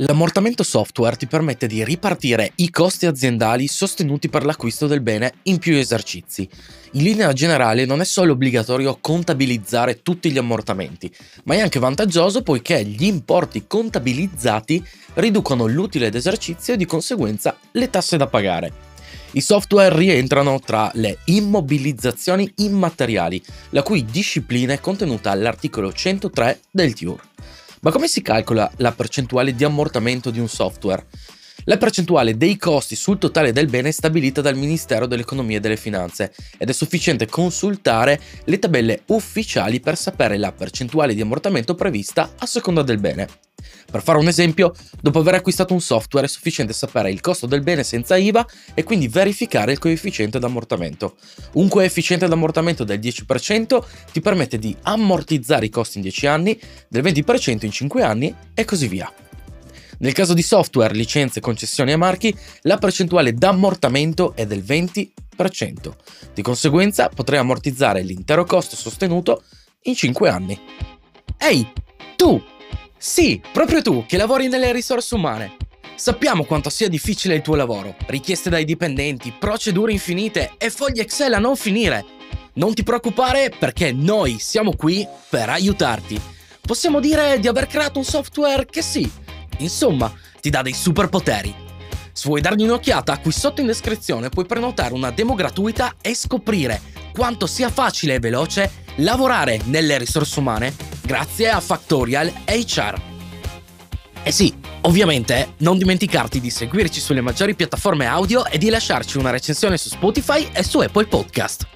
L'ammortamento software ti permette di ripartire i costi aziendali sostenuti per l'acquisto del bene in più esercizi. In linea generale non è solo obbligatorio contabilizzare tutti gli ammortamenti, ma è anche vantaggioso poiché gli importi contabilizzati riducono l'utile d'esercizio e di conseguenza le tasse da pagare. I software rientrano tra le immobilizzazioni immateriali, la cui disciplina è contenuta all'articolo 103 del TIUR. Ma come si calcola la percentuale di ammortamento di un software? La percentuale dei costi sul totale del bene è stabilita dal Ministero dell'Economia e delle Finanze ed è sufficiente consultare le tabelle ufficiali per sapere la percentuale di ammortamento prevista a seconda del bene. Per fare un esempio, dopo aver acquistato un software è sufficiente sapere il costo del bene senza IVA e quindi verificare il coefficiente d'ammortamento. Un coefficiente d'ammortamento del 10% ti permette di ammortizzare i costi in 10 anni, del 20% in 5 anni e così via. Nel caso di software, licenze, concessioni e marchi, la percentuale d'ammortamento è del 20%. Di conseguenza potrai ammortizzare l'intero costo sostenuto in 5 anni. Ehi, tu! Sì, proprio tu che lavori nelle risorse umane. Sappiamo quanto sia difficile il tuo lavoro, richieste dai dipendenti, procedure infinite e fogli Excel a non finire. Non ti preoccupare perché noi siamo qui per aiutarti. Possiamo dire di aver creato un software che sì, insomma, ti dà dei superpoteri. Se vuoi dargli un'occhiata, qui sotto in descrizione puoi prenotare una demo gratuita e scoprire quanto sia facile e veloce lavorare nelle risorse umane grazie a Factorial HR. E sì, ovviamente non dimenticarti di seguirci sulle maggiori piattaforme audio e di lasciarci una recensione su Spotify e su Apple Podcast.